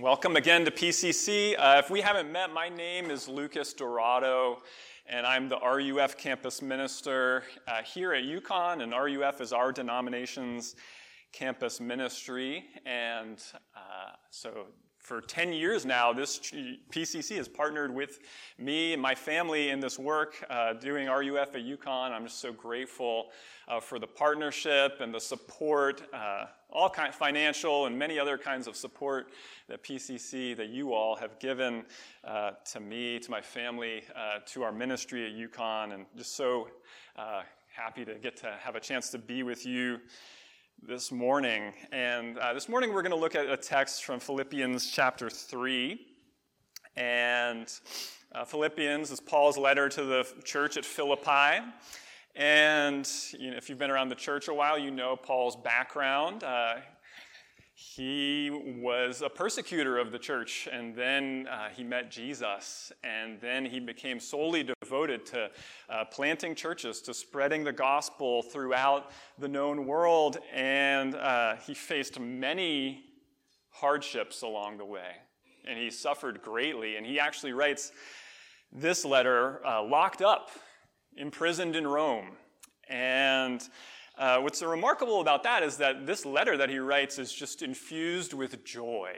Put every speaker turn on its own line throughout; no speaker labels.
Welcome again to PCC. Uh, if we haven't met, my name is Lucas Dorado, and I'm the RUF campus minister uh, here at UConn, and RUF is our denomination's campus ministry. And uh, so for 10 years now, this PCC has partnered with me and my family in this work, uh, doing RUF at UConn. I'm just so grateful uh, for the partnership and the support, uh, all kind of financial and many other kinds of support that PCC, that you all have given uh, to me, to my family, uh, to our ministry at UConn, and just so uh, happy to get to have a chance to be with you this morning. And uh, this morning we're going to look at a text from Philippians chapter 3. And uh, Philippians is Paul's letter to the church at Philippi. And you know, if you've been around the church a while, you know Paul's background. Uh, he was a persecutor of the church, and then uh, he met Jesus, and then he became solely devoted to uh, planting churches, to spreading the gospel throughout the known world, and uh, he faced many hardships along the way, and he suffered greatly. And he actually writes this letter uh, locked up, imprisoned in Rome, and uh, what's remarkable about that is that this letter that he writes is just infused with joy.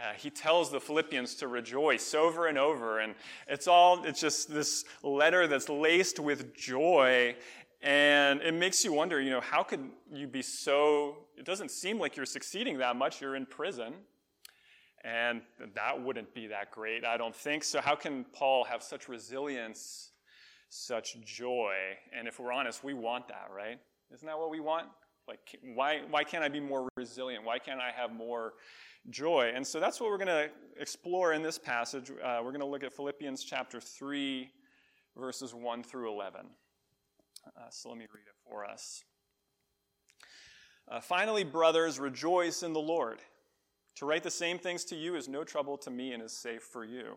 Uh, he tells the Philippians to rejoice over and over, and it's all, it's just this letter that's laced with joy, and it makes you wonder, you know, how could you be so, it doesn't seem like you're succeeding that much, you're in prison, and that wouldn't be that great, I don't think. So, how can Paul have such resilience, such joy? And if we're honest, we want that, right? Isn't that what we want? Like, why, why can't I be more resilient? Why can't I have more joy? And so that's what we're going to explore in this passage. Uh, we're going to look at Philippians chapter 3, verses 1 through 11. Uh, so let me read it for us. Uh, Finally, brothers, rejoice in the Lord. To write the same things to you is no trouble to me and is safe for you.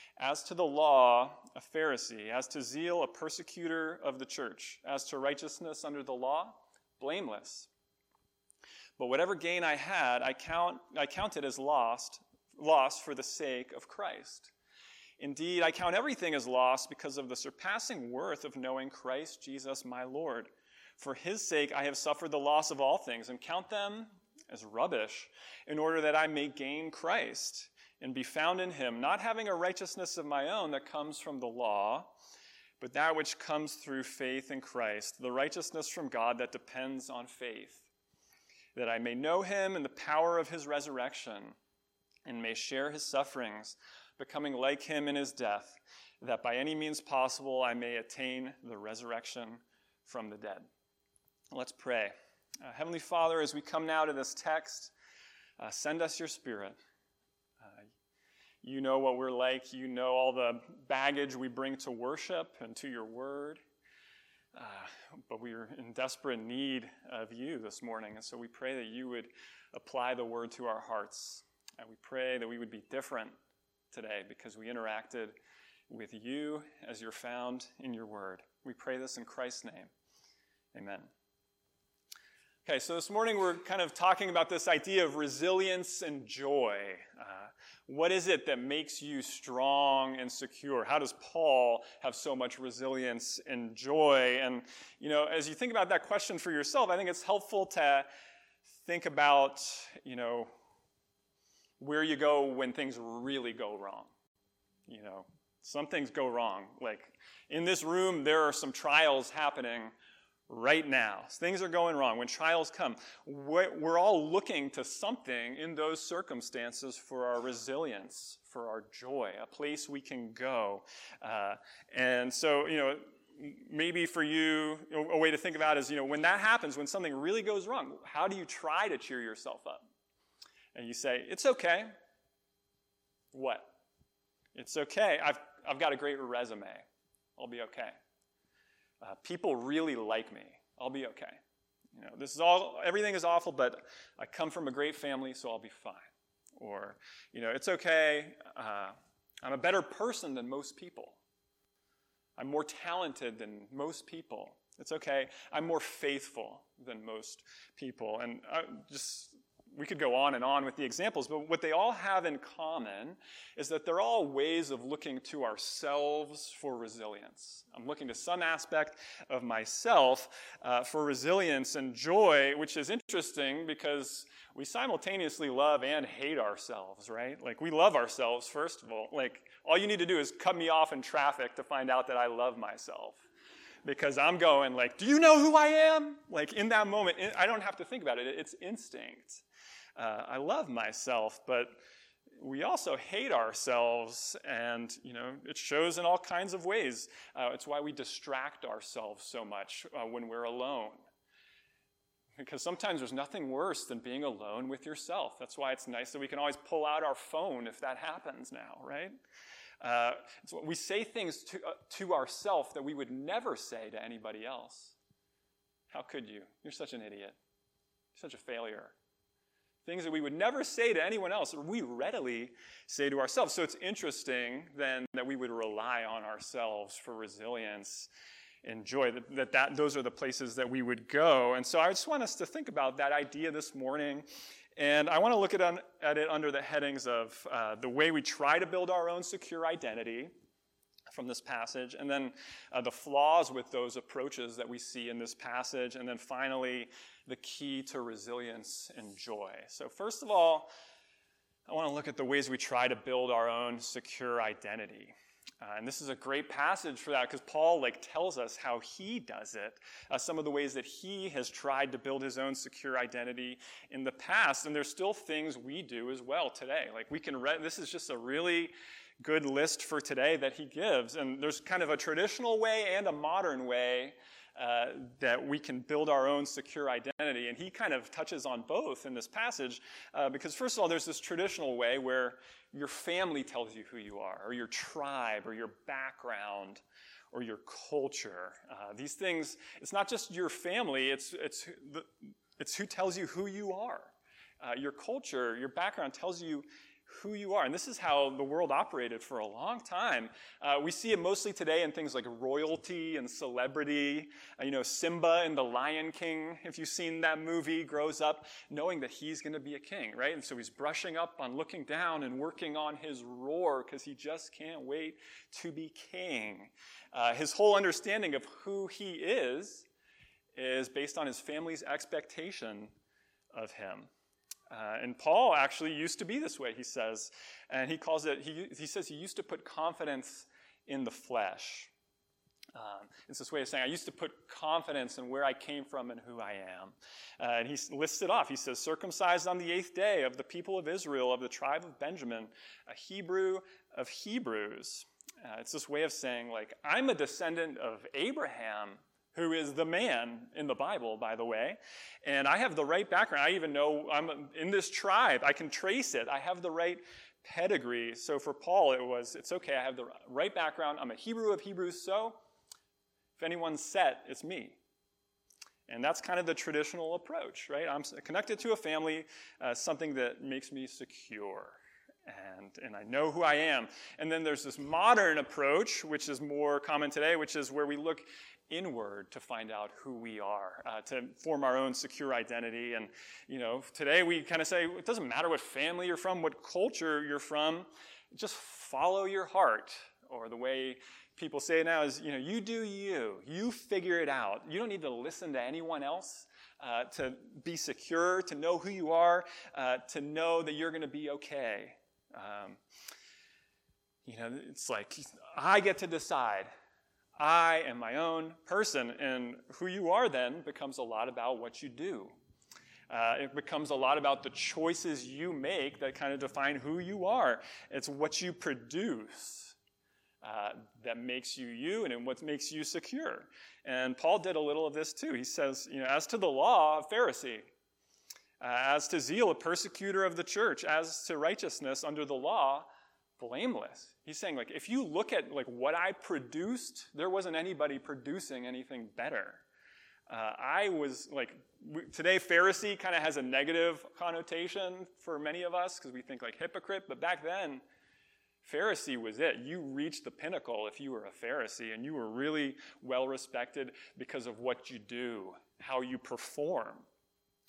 As to the law, a Pharisee. As to zeal, a persecutor of the church. As to righteousness under the law, blameless. But whatever gain I had, I, count, I counted as lost, lost for the sake of Christ. Indeed, I count everything as lost because of the surpassing worth of knowing Christ Jesus my Lord. For his sake I have suffered the loss of all things and count them as rubbish in order that I may gain Christ and be found in him, not having a righteousness of my own that comes from the law, but that which comes through faith in Christ, the righteousness from God that depends on faith that I may know him and the power of his resurrection, and may share his sufferings, becoming like him in his death, that by any means possible I may attain the resurrection from the dead. Let's pray. Uh, Heavenly Father, as we come now to this text, uh, send us your Spirit. You know what we're like. You know all the baggage we bring to worship and to your word. Uh, but we are in desperate need of you this morning. And so we pray that you would apply the word to our hearts. And we pray that we would be different today because we interacted with you as you're found in your word. We pray this in Christ's name. Amen. Okay, so this morning we're kind of talking about this idea of resilience and joy. Uh, what is it that makes you strong and secure? How does Paul have so much resilience and joy? And, you know, as you think about that question for yourself, I think it's helpful to think about, you know, where you go when things really go wrong. You know, some things go wrong. Like in this room, there are some trials happening right now. Things are going wrong. When trials come, we're all looking to something in those circumstances for our resilience, for our joy, a place we can go. Uh, and so, you know, maybe for you, a way to think about is, you know, when that happens, when something really goes wrong, how do you try to cheer yourself up? And you say, it's okay. What? It's okay. I've, I've got a great resume. I'll be okay. Uh, people really like me. I'll be okay. You know, this is all, everything is awful, but I come from a great family, so I'll be fine. Or, you know, it's okay. Uh, I'm a better person than most people. I'm more talented than most people. It's okay. I'm more faithful than most people. And uh, just we could go on and on with the examples, but what they all have in common is that they're all ways of looking to ourselves for resilience. I'm looking to some aspect of myself uh, for resilience and joy, which is interesting because we simultaneously love and hate ourselves, right? Like, we love ourselves, first of all. Like, all you need to do is cut me off in traffic to find out that I love myself. Because I'm going, like, do you know who I am? Like, in that moment, I don't have to think about it, it's instinct. Uh, I love myself, but we also hate ourselves, and you know it shows in all kinds of ways. Uh, it's why we distract ourselves so much uh, when we're alone. Because sometimes there's nothing worse than being alone with yourself. That's why it's nice that we can always pull out our phone if that happens now, right? Uh, we say things to, uh, to ourselves that we would never say to anybody else. How could you? You're such an idiot. You're such a failure. Things that we would never say to anyone else, we readily say to ourselves. So it's interesting then that we would rely on ourselves for resilience and joy, that, that, that those are the places that we would go. And so I just want us to think about that idea this morning. And I want to look at, at it under the headings of uh, the way we try to build our own secure identity from this passage, and then uh, the flaws with those approaches that we see in this passage, and then finally, the key to resilience and joy. So, first of all, I want to look at the ways we try to build our own secure identity. Uh, and this is a great passage for that because Paul like tells us how he does it, uh, some of the ways that he has tried to build his own secure identity in the past, and there's still things we do as well today. Like we can read, this is just a really good list for today that he gives, and there's kind of a traditional way and a modern way uh, that we can build our own secure identity. And he kind of touches on both in this passage uh, because, first of all, there's this traditional way where your family tells you who you are, or your tribe, or your background, or your culture. Uh, these things, it's not just your family, it's, it's, it's who tells you who you are. Uh, your culture, your background tells you who you are. And this is how the world operated for a long time. Uh, we see it mostly today in things like royalty and celebrity. Uh, you know, Simba in The Lion King, if you've seen that movie, grows up knowing that he's going to be a king, right? And so he's brushing up on looking down and working on his roar because he just can't wait to be king. Uh, his whole understanding of who he is is based on his family's expectation of him. Uh, and Paul actually used to be this way, he says. And he calls it, he, he says he used to put confidence in the flesh. Um, it's this way of saying, I used to put confidence in where I came from and who I am. Uh, and he lists it off. He says, circumcised on the eighth day of the people of Israel, of the tribe of Benjamin, a Hebrew of Hebrews. Uh, it's this way of saying, like, I'm a descendant of Abraham who is the man in the Bible, by the way. And I have the right background. I even know I'm in this tribe. I can trace it. I have the right pedigree. So for Paul, it was, it's okay. I have the right background. I'm a Hebrew of Hebrews. So if anyone's set, it's me. And that's kind of the traditional approach, right? I'm connected to a family, uh, something that makes me secure. And, and I know who I am. And then there's this modern approach, which is more common today, which is where we look inward to find out who we are, uh, to form our own secure identity. And, you know, today we kind of say it doesn't matter what family you're from, what culture you're from, just follow your heart. Or the way people say now is, you know, you do you, you figure it out. You don't need to listen to anyone else. Uh, to be secure, to know who you are, uh, to know that you're going to be okay. Um, you know, it's like I get to decide I am my own person. And who you are then becomes a lot about what you do. Uh, it becomes a lot about the choices you make that kind of define who you are. It's what you produce uh, that makes you you and what makes you secure. And Paul did a little of this too. He says, you know, as to the law, a Pharisee. Uh, as to zeal, a persecutor of the church. As to righteousness under the law, blameless. He's saying, like, if you look at like what I produced, there wasn't anybody producing anything better. Uh, I was like, today Pharisee kind of has a negative connotation for many of us because we think like hypocrite, but back then, Pharisee was it. You reached the pinnacle if you were a Pharisee, and you were really well respected because of what you do, how you perform.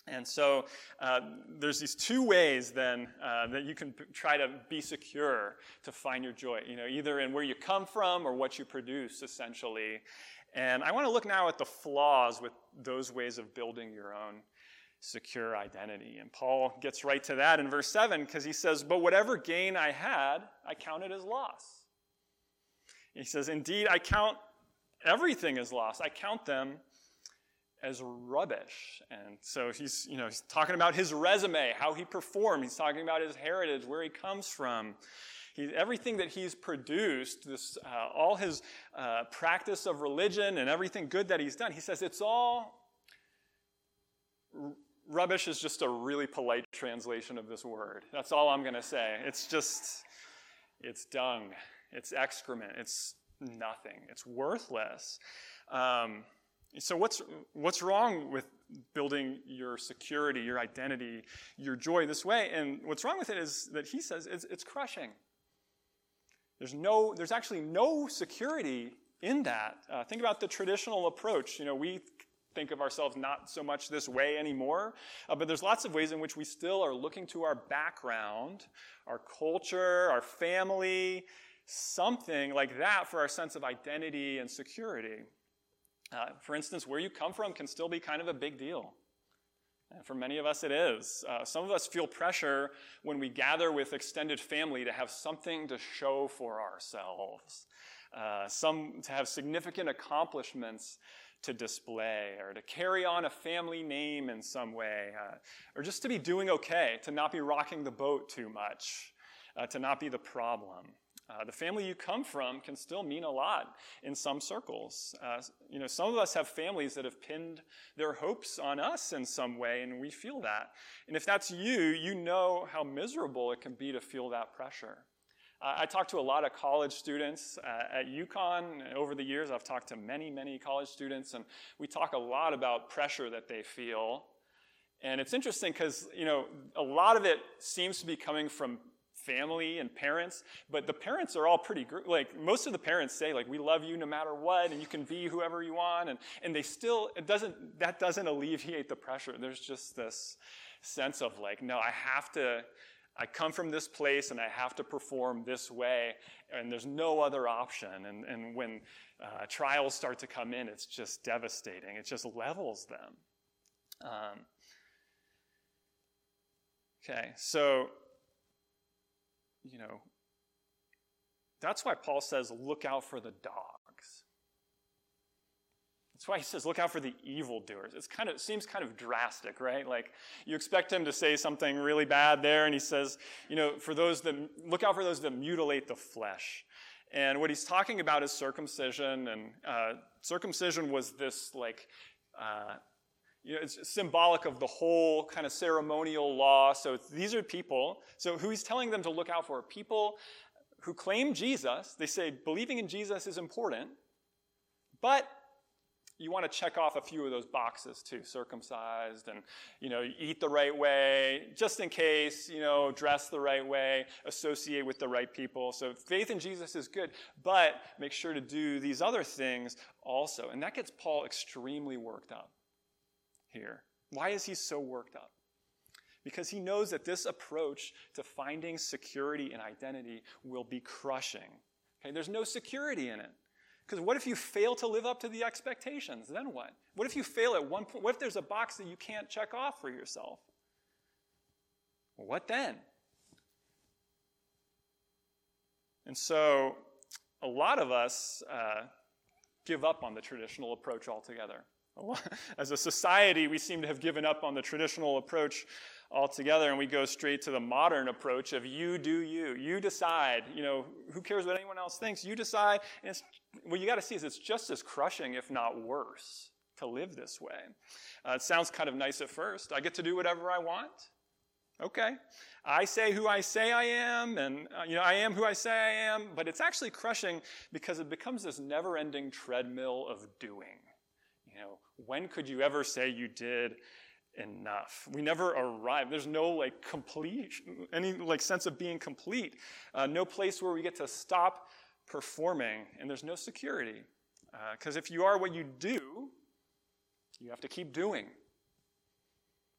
And so uh, there's these two ways then uh, that you can p- try to be secure to find your joy, you know, either in where you come from or what you produce, essentially. And I want to look now at the flaws with those ways of building your own secure identity. And Paul gets right to that in verse 7 because he says, But whatever gain I had, I counted as loss. He says, Indeed, I count everything as loss. I count them as rubbish. And so he's, you know, he's talking about his resume, how he performed. He's talking about his heritage, where he comes from. He, everything that he's produced, this, uh, all his uh, practice of religion and everything good that he's done, he says it's all r- rubbish is just a really polite translation of this word. That's all I'm going to say. It's just, it's dung, it's excrement, it's nothing, it's worthless. Um, so what's what's wrong with building your security, your identity, your joy this way? And what's wrong with it is that he says it's, it's crushing. There's no, there's actually no security in that. Uh, think about the traditional approach. You know, we think of ourselves not so much this way anymore, uh, but there's lots of ways in which we still are looking to our background, our culture, our family, something like that for our sense of identity and security. Uh, for instance, where you come from can still be kind of a big deal. And for many of us, it is. Uh, some of us feel pressure when we gather with extended family to have something to show for ourselves, uh, some to have significant accomplishments to display, or to carry on a family name in some way, uh, or just to be doing okay, to not be rocking the boat too much, uh, to not be the problem. Uh, the family you come from can still mean a lot in some circles. Uh, you know, some of us have families that have pinned their hopes on us in some way, and we feel that. And if that's you, you know how miserable it can be to feel that pressure. Uh, I talk to a lot of college students uh, at UConn. Over the years, I've talked to many, many college students, and we talk a lot about pressure that they feel. And it's interesting because, you know, a lot of it seems to be coming from family and parents, but the parents are all pretty, like, most of the parents say, like, we love you no matter what, and you can be whoever you want, and, and they still, it doesn't, that doesn't alleviate the pressure. There's just this sense of, like, no, I have to, I come from this place and I have to perform this way, and there's no other option. And, and when uh, trials start to come in, it's just devastating. It just levels them. Um, okay, so you know, that's why Paul says, look out for the dogs. That's why he says, look out for the evildoers. It's kind of, it seems kind of drastic, right? Like, you expect him to say something really bad there, and he says, you know, for those that, look out for those that mutilate the flesh. And what he's talking about is circumcision, and uh, circumcision was this, like, uh, you know, it's symbolic of the whole kind of ceremonial law. So these are people. So who he's telling them to look out for? People who claim Jesus. They say believing in Jesus is important, but you want to check off a few of those boxes too circumcised and you know eat the right way just in case you know dress the right way associate with the right people so faith in jesus is good but make sure to do these other things also and that gets paul extremely worked up here. Why is he so worked up? Because he knows that this approach to finding security and identity will be crushing. Okay, there's no security in it. Because what if you fail to live up to the expectations? Then what? What if you fail at one point? What if there's a box that you can't check off for yourself? Well, what then? And so, a lot of us uh, give up on the traditional approach altogether. As a society, we seem to have given up on the traditional approach altogether and we go straight to the modern approach of you do you. You decide. You know, who cares what anyone else thinks? You decide. And what you got to see is it's just as crushing, if not worse, to live this way. Uh, it sounds kind of nice at first. I get to do whatever I want. Okay. I say who I say I am, and uh, you know, I am who I say I am, but it's actually crushing because it becomes this never-ending treadmill of doing. You know, when could you ever say you did enough? We never arrive. There's no like complete, any like sense of being complete. Uh, no place where we get to stop performing, and there's no security. Because uh, if you are what you do, you have to keep doing.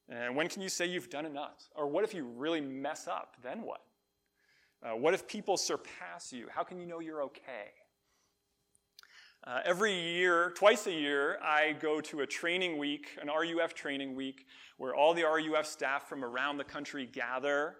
And when can you say you've done enough? Or what if you really mess up? Then what? Uh, what if people surpass you? How can you know you're okay? Uh, every year, twice a year, I go to a training week, an RUF training week, where all the RUF staff from around the country gather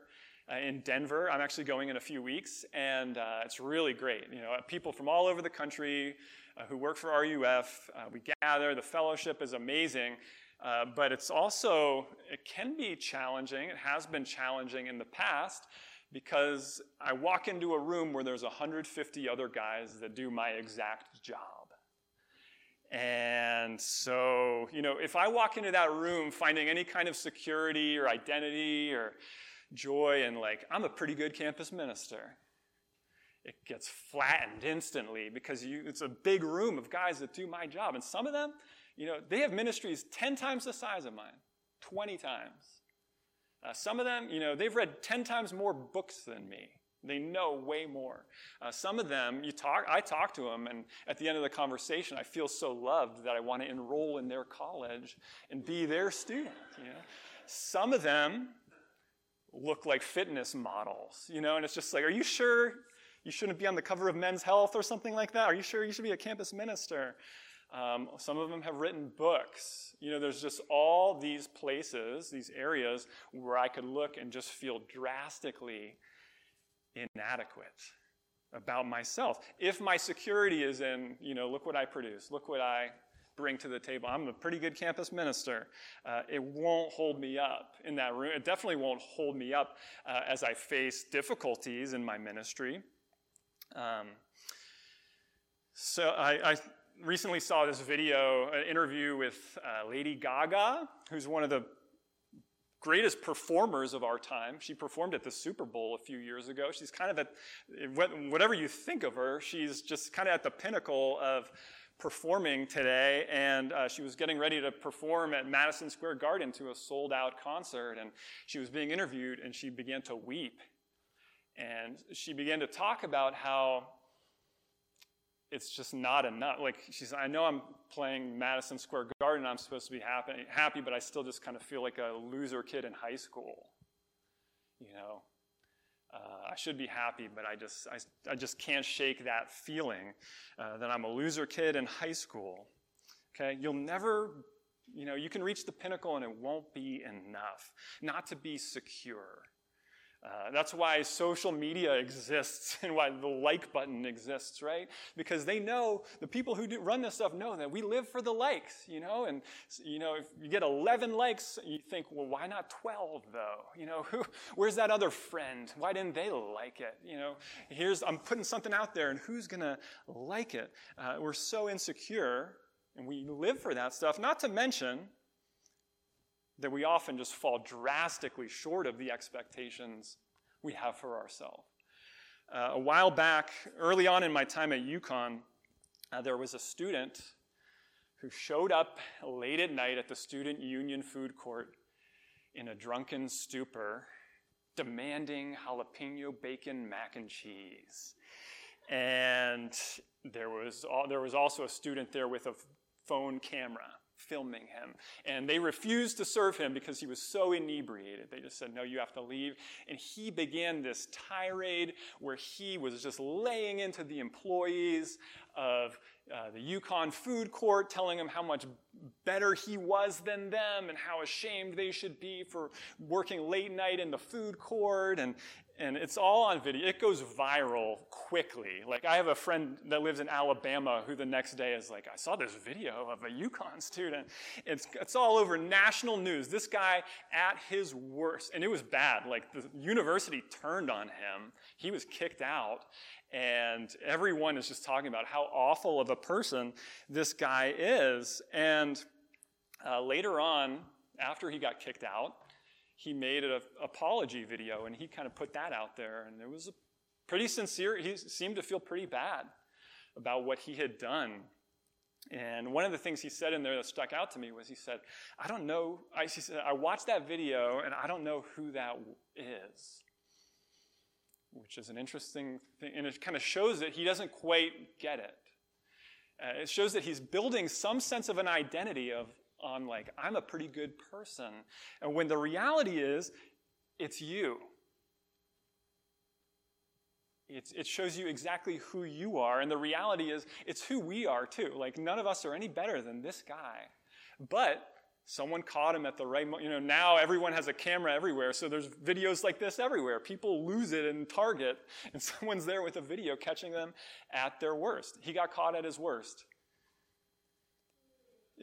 uh, in Denver. I'm actually going in a few weeks, and uh, it's really great. You know, people from all over the country uh, who work for RUF, uh, we gather. The fellowship is amazing, uh, but it's also, it can be challenging. It has been challenging in the past because I walk into a room where there's 150 other guys that do my exact job. And so, you know, if I walk into that room finding any kind of security or identity or joy and like, I'm a pretty good campus minister, it gets flattened instantly because you, it's a big room of guys that do my job. And some of them, you know, they have ministries 10 times the size of mine, 20 times. Uh, some of them, you know, they've read 10 times more books than me. They know way more. Uh, some of them, you talk, I talk to them, and at the end of the conversation, I feel so loved that I want to enroll in their college and be their student. You know? Some of them look like fitness models, you know, and it's just like, are you sure you shouldn't be on the cover of Men's Health or something like that? Are you sure you should be a campus minister? Um, some of them have written books. You know, there's just all these places, these areas where I could look and just feel drastically inadequate about myself. If my security is in, you know, look what I produce, look what I bring to the table. I'm a pretty good campus minister. Uh, it won't hold me up in that room. It definitely won't hold me up uh, as I face difficulties in my ministry. Um, so I, I recently saw this video, an interview with uh, Lady Gaga, who's one of the greatest performers of our time. She performed at the Super Bowl a few years ago. She's kind of at, whatever you think of her, she's just kind of at the pinnacle of performing today. And uh, she was getting ready to perform at Madison Square Garden to a sold out concert. And she was being interviewed and she began to weep. And she began to talk about how it's just not enough. Like she's, I know I'm playing Madison Square Garden. I'm supposed to be happy, happy, but I still just kind of feel like a loser kid in high school. You know, uh, I should be happy, but I just, I, I just can't shake that feeling uh, that I'm a loser kid in high school. Okay, you'll never, you know, you can reach the pinnacle and it won't be enough. Not to be secure. Uh, that's why social media exists and why the like button exists, right? Because they know, the people who run this stuff know that we live for the likes, you know? And, you know, if you get 11 likes, you think, well, why not 12 though? You know, who, where's that other friend? Why didn't they like it? You know, here's, I'm putting something out there and who's gonna like it? Uh, we're so insecure and we live for that stuff, not to mention, that we often just fall drastically short of the expectations we have for ourselves. Uh, a while back, early on in my time at UConn, uh, there was a student who showed up late at night at the student union food court in a drunken stupor, demanding jalapeno bacon mac and cheese. And there was, there was also a student there with a phone camera filming him. And they refused to serve him because he was so inebriated. They just said, No, you have to leave. And he began this tirade where he was just laying into the employees of uh, the UConn food court, telling them how much better he was than them and how ashamed they should be for working late night in the food court. And, and it's all on video. It goes viral quickly. Like, I have a friend that lives in Alabama who the next day is like, I saw this video of a UConn student. It's, it's all over national news. This guy at his worst, and it was bad. Like, the university turned on him, he was kicked out. And everyone is just talking about how awful of a person this guy is. And uh, later on, after he got kicked out, he made an apology video and he kind of put that out there. And it was pretty sincere. He seemed to feel pretty bad about what he had done. And one of the things he said in there that stuck out to me was he said, I don't know, I, he said, I watched that video and I don't know who that is. Which is an interesting thing, and it kind of shows that he doesn't quite get it. Uh, it shows that he's building some sense of an identity of, on like, I'm a pretty good person. And when the reality is, it's you. It's, it shows you exactly who you are. And the reality is, it's who we are too. Like, none of us are any better than this guy. But someone caught him at the right moment. You know, now everyone has a camera everywhere, so there's videos like this everywhere. People lose it in Target, and someone's there with a video catching them at their worst. He got caught at his worst.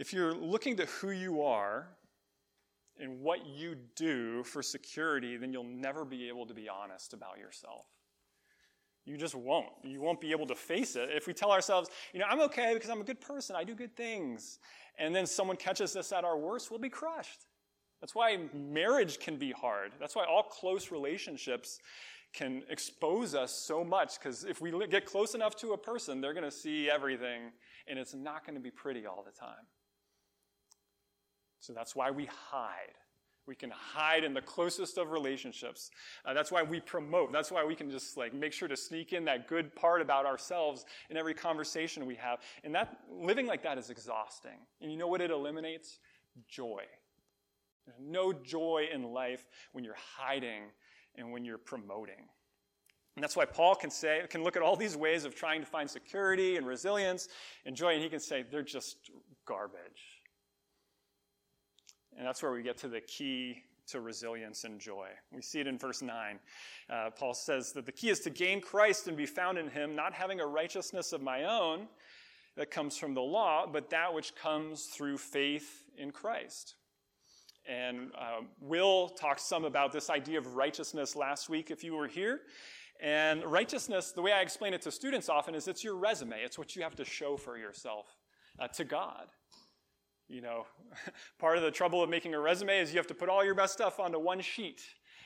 If you're looking to who you are and what you do for security, then you'll never be able to be honest about yourself. You just won't. You won't be able to face it. If we tell ourselves, you know, I'm okay because I'm a good person, I do good things, and then someone catches us at our worst, we'll be crushed. That's why marriage can be hard. That's why all close relationships can expose us so much because if we get close enough to a person, they're going to see everything, and it's not going to be pretty all the time. So that's why we hide. We can hide in the closest of relationships. Uh, that's why we promote. That's why we can just like make sure to sneak in that good part about ourselves in every conversation we have. And that living like that is exhausting. And you know what it eliminates? Joy. There's no joy in life when you're hiding and when you're promoting. And that's why Paul can say, can look at all these ways of trying to find security and resilience and joy, and he can say they're just garbage. And that's where we get to the key to resilience and joy. We see it in verse 9. Uh, Paul says that the key is to gain Christ and be found in him, not having a righteousness of my own that comes from the law, but that which comes through faith in Christ. And uh, Will talked some about this idea of righteousness last week if you were here. And righteousness, the way I explain it to students often, is it's your resume, it's what you have to show for yourself uh, to God. You know, part of the trouble of making a resume is you have to put all your best stuff onto one sheet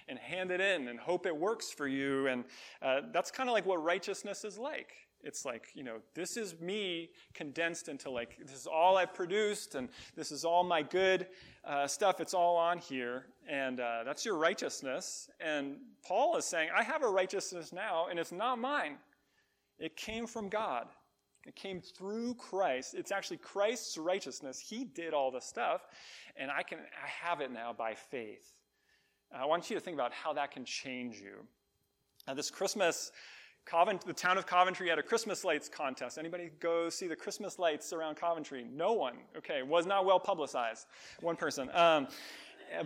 and hand it in and hope it works for you. And uh, that's kind of like what righteousness is like. It's like, you know, this is me condensed into like, this is all I've produced and this is all my good uh, stuff. It's all on here. And uh, that's your righteousness. And Paul is saying, I have a righteousness now and it's not mine. It came from God. It came through Christ. It's actually Christ's righteousness. He did all the stuff, and I can I have it now by faith. I want you to think about how that can change you. Now, this Christmas, Covent, the town of Coventry had a Christmas lights contest. Anybody go see the Christmas lights around Coventry? No one. Okay, was not well publicized. One person. Um,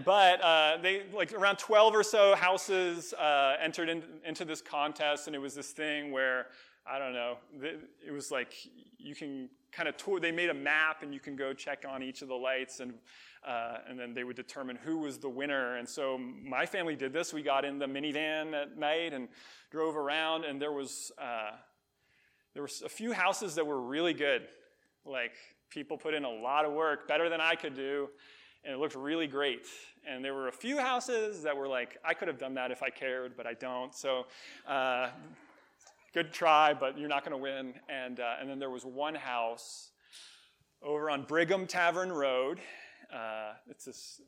but uh, they like around 12 or so houses uh, entered in, into this contest and it was this thing where I don't know. It was like you can kind of tour. They made a map, and you can go check on each of the lights, and uh, and then they would determine who was the winner. And so my family did this. We got in the minivan at night and drove around, and there was uh, there were a few houses that were really good. Like people put in a lot of work, better than I could do, and it looked really great. And there were a few houses that were like, I could have done that if I cared, but I don't. So. Uh, good try, but you're not going to win. And, uh, and then there was one house over on Brigham Tavern Road. Uh, it's this,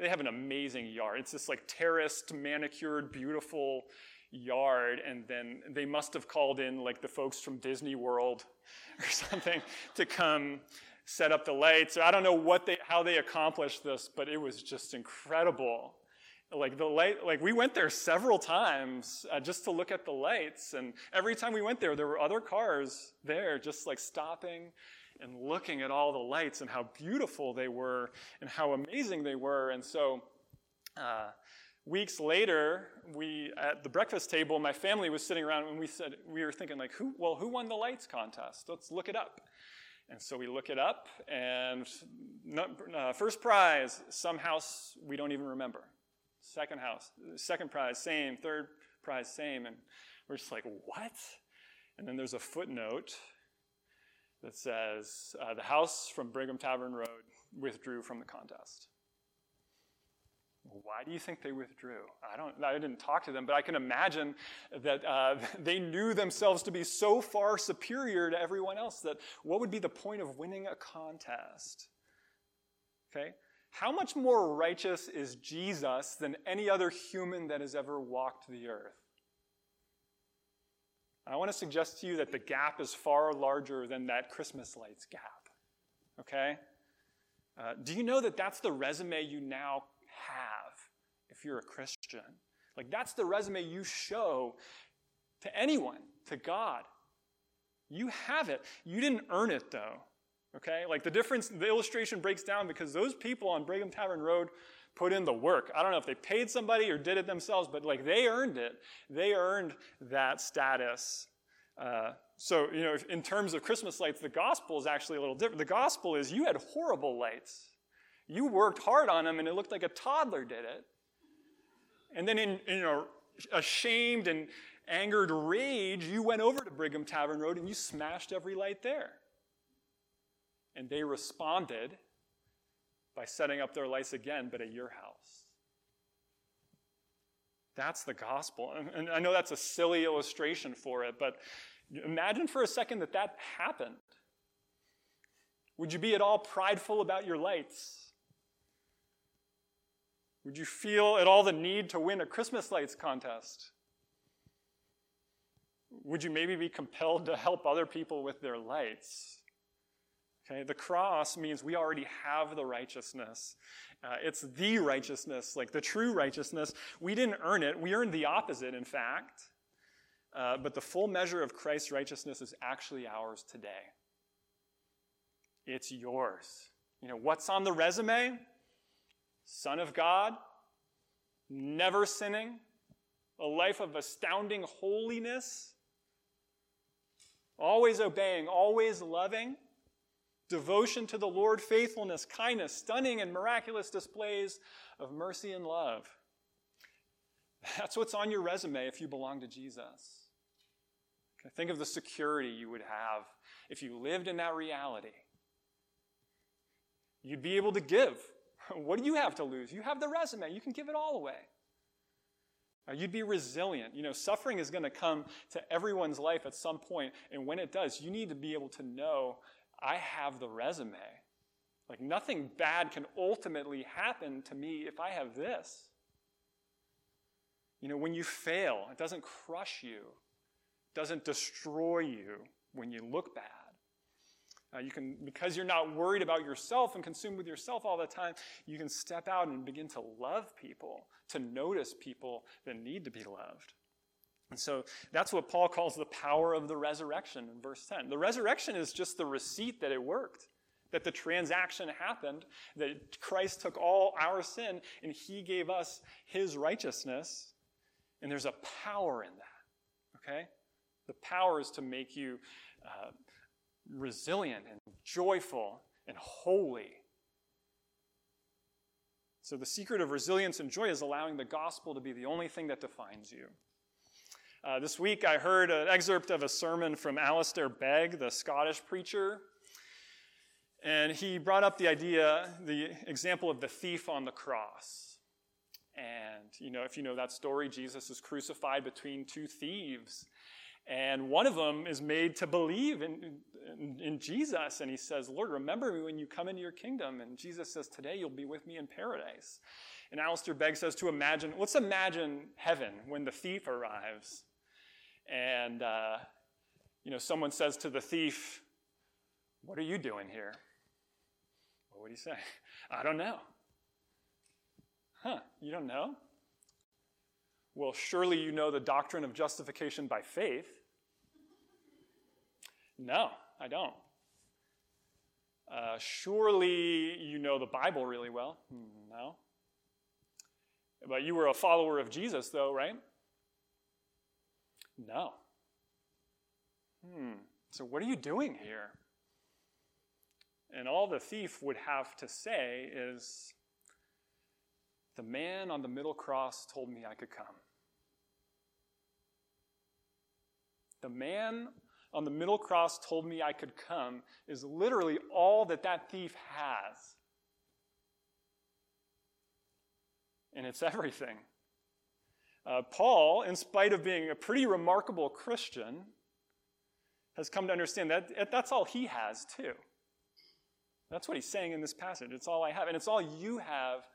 they have an amazing yard. It's this like terraced, manicured, beautiful yard. And then they must have called in like the folks from Disney World or something to come set up the lights. I don't know what they, how they accomplished this, but it was just incredible like the light like we went there several times uh, just to look at the lights and every time we went there there were other cars there just like stopping and looking at all the lights and how beautiful they were and how amazing they were. And so uh, weeks later we at the breakfast table my family was sitting around and we said we were thinking like who well who won the lights contest? Let's look it up. And so we look it up and uh, first prize some house we don't even remember Second house, second prize, same. Third prize, same. And we're just like, what? And then there's a footnote that says uh, the house from Brigham Tavern Road withdrew from the contest. Why do you think they withdrew? I don't. I didn't talk to them, but I can imagine that uh, they knew themselves to be so far superior to everyone else that what would be the point of winning a contest? Okay, how much more righteous is Jesus than any other human that has ever walked the earth? I want to suggest to you that the gap is far larger than that Christmas lights gap. Okay? Uh, do you know that that's the resume you now have if you're a Christian? Like, that's the resume you show to anyone, to God. You have it. You didn't earn it, though. Okay? Like, the difference, the illustration breaks down because those people on Brigham Tavern Road put in the work. I don't know if they paid somebody or did it themselves, but like they earned it. They earned that status. Uh, so, you know, in terms of Christmas lights, the gospel is actually a little different. The gospel is you had horrible lights. You worked hard on them and it looked like a toddler did it. And then in, you know, ashamed and angered rage, you went over to Brigham Tavern Road and you smashed every light there. And they responded by setting up their lights again, but at your house. That's the gospel. And I know that's a silly illustration for it, but imagine for a second that that happened. Would you be at all prideful about your lights? Would you feel at all the need to win a Christmas lights contest? Would you maybe be compelled to help other people with their lights? Okay, the cross means we already have the righteousness. Uh, it's the righteousness, like the true righteousness. We didn't earn it. We earned the opposite, in fact. Uh, but the full measure of Christ's righteousness is actually ours today. It's yours. You know, what's on the resume? Son of God, never sinning, a life of astounding holiness, always obeying, always loving devotion to the Lord, faithfulness, kindness, stunning and miraculous displays of mercy and love. That's what's on your resume if you belong to Jesus. Think of the security you would have if you lived in that reality. You'd be able to give. What do you have to lose? You have the resume. You can give it all away. You'd be resilient. You know, suffering is going to come to everyone's life at some point, and when it does, you need to be able to know I have the resume. Like nothing bad can ultimately happen to me if I have this. You know, when you fail, it doesn't crush you, it doesn't destroy you when you look bad. Uh, you can, because you're not worried about yourself and consumed with yourself all the time, you can step out and begin to love people, to notice people that need to be loved. And so that's what Paul calls the power of the resurrection in verse 10. The resurrection is just the receipt that it worked, that the transaction happened, that Christ took all our sin and he gave us his righteousness. And there's a power in that, okay? The power is to make you uh, resilient and joyful and holy. So the secret of resilience and joy is allowing the gospel to be the only thing that defines you. Uh, this week I heard an excerpt of a sermon from Alistair Begg, the Scottish preacher. And he brought up the idea, the example of the thief on the cross. And, you know, if you know that story, Jesus is crucified between two thieves. And one of them is made to believe in, in, in, Jesus. And he says, Lord, remember me when you come into your kingdom. And Jesus says, Today you'll be with me in paradise. And Alistair Begg says to imagine, let's imagine heaven when the thief arrives and uh, you know someone says to the thief, "What are you doing here?" What would he say? I don't know. Huh? You don't know? Well, surely you know the doctrine of justification by faith. No, I don't. Uh, surely you know the Bible really well. No. But you were a follower of Jesus, though, right? No. Hmm, so what are you doing here? And all the thief would have to say is, The man on the middle cross told me I could come. The man on the middle cross told me I could come is literally all that that thief has. and it's everything. Uh, Paul, in spite of being a pretty remarkable Christian, has come to understand that that's all he has, too. That's what he's saying in this passage. It's all I have. And it's all you have,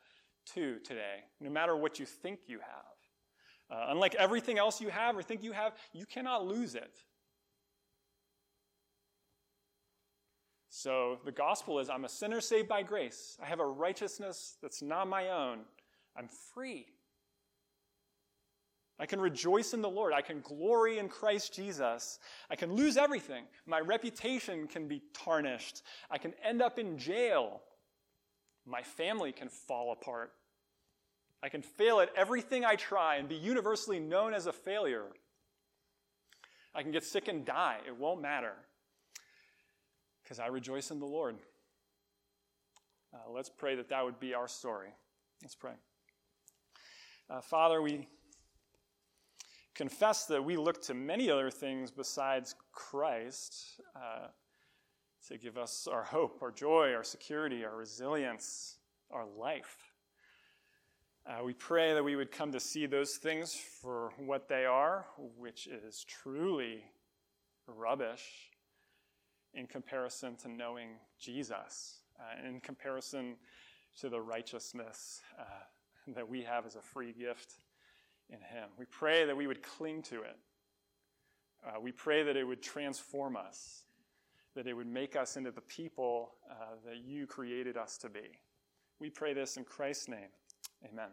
too, today, no matter what you think you have. Uh, unlike everything else you have or think you have, you cannot lose it. So the gospel is I'm a sinner saved by grace. I have a righteousness that's not my own. I'm free. I can rejoice in the Lord. I can glory in Christ Jesus. I can lose everything. My reputation can be tarnished. I can end up in jail. My family can fall apart. I can fail at everything I try and be universally known as a failure. I can get sick and die. It won't matter because I rejoice in the Lord. Uh, let's pray that that would be our story. Let's pray. Uh, Father, we confess that we look to many other things besides Christ uh, to give us our hope, our joy, our security, our resilience, our life. Uh, we pray that we would come to see those things for what they are, which is truly rubbish in comparison to knowing Jesus, uh, in comparison to the righteousness uh, that we have as a free gift in Him. We pray that we would cling to it. Uh, we pray that it would transform us, that it would make us into the people uh, that you created us to be. We pray this in Christ's name. Amen.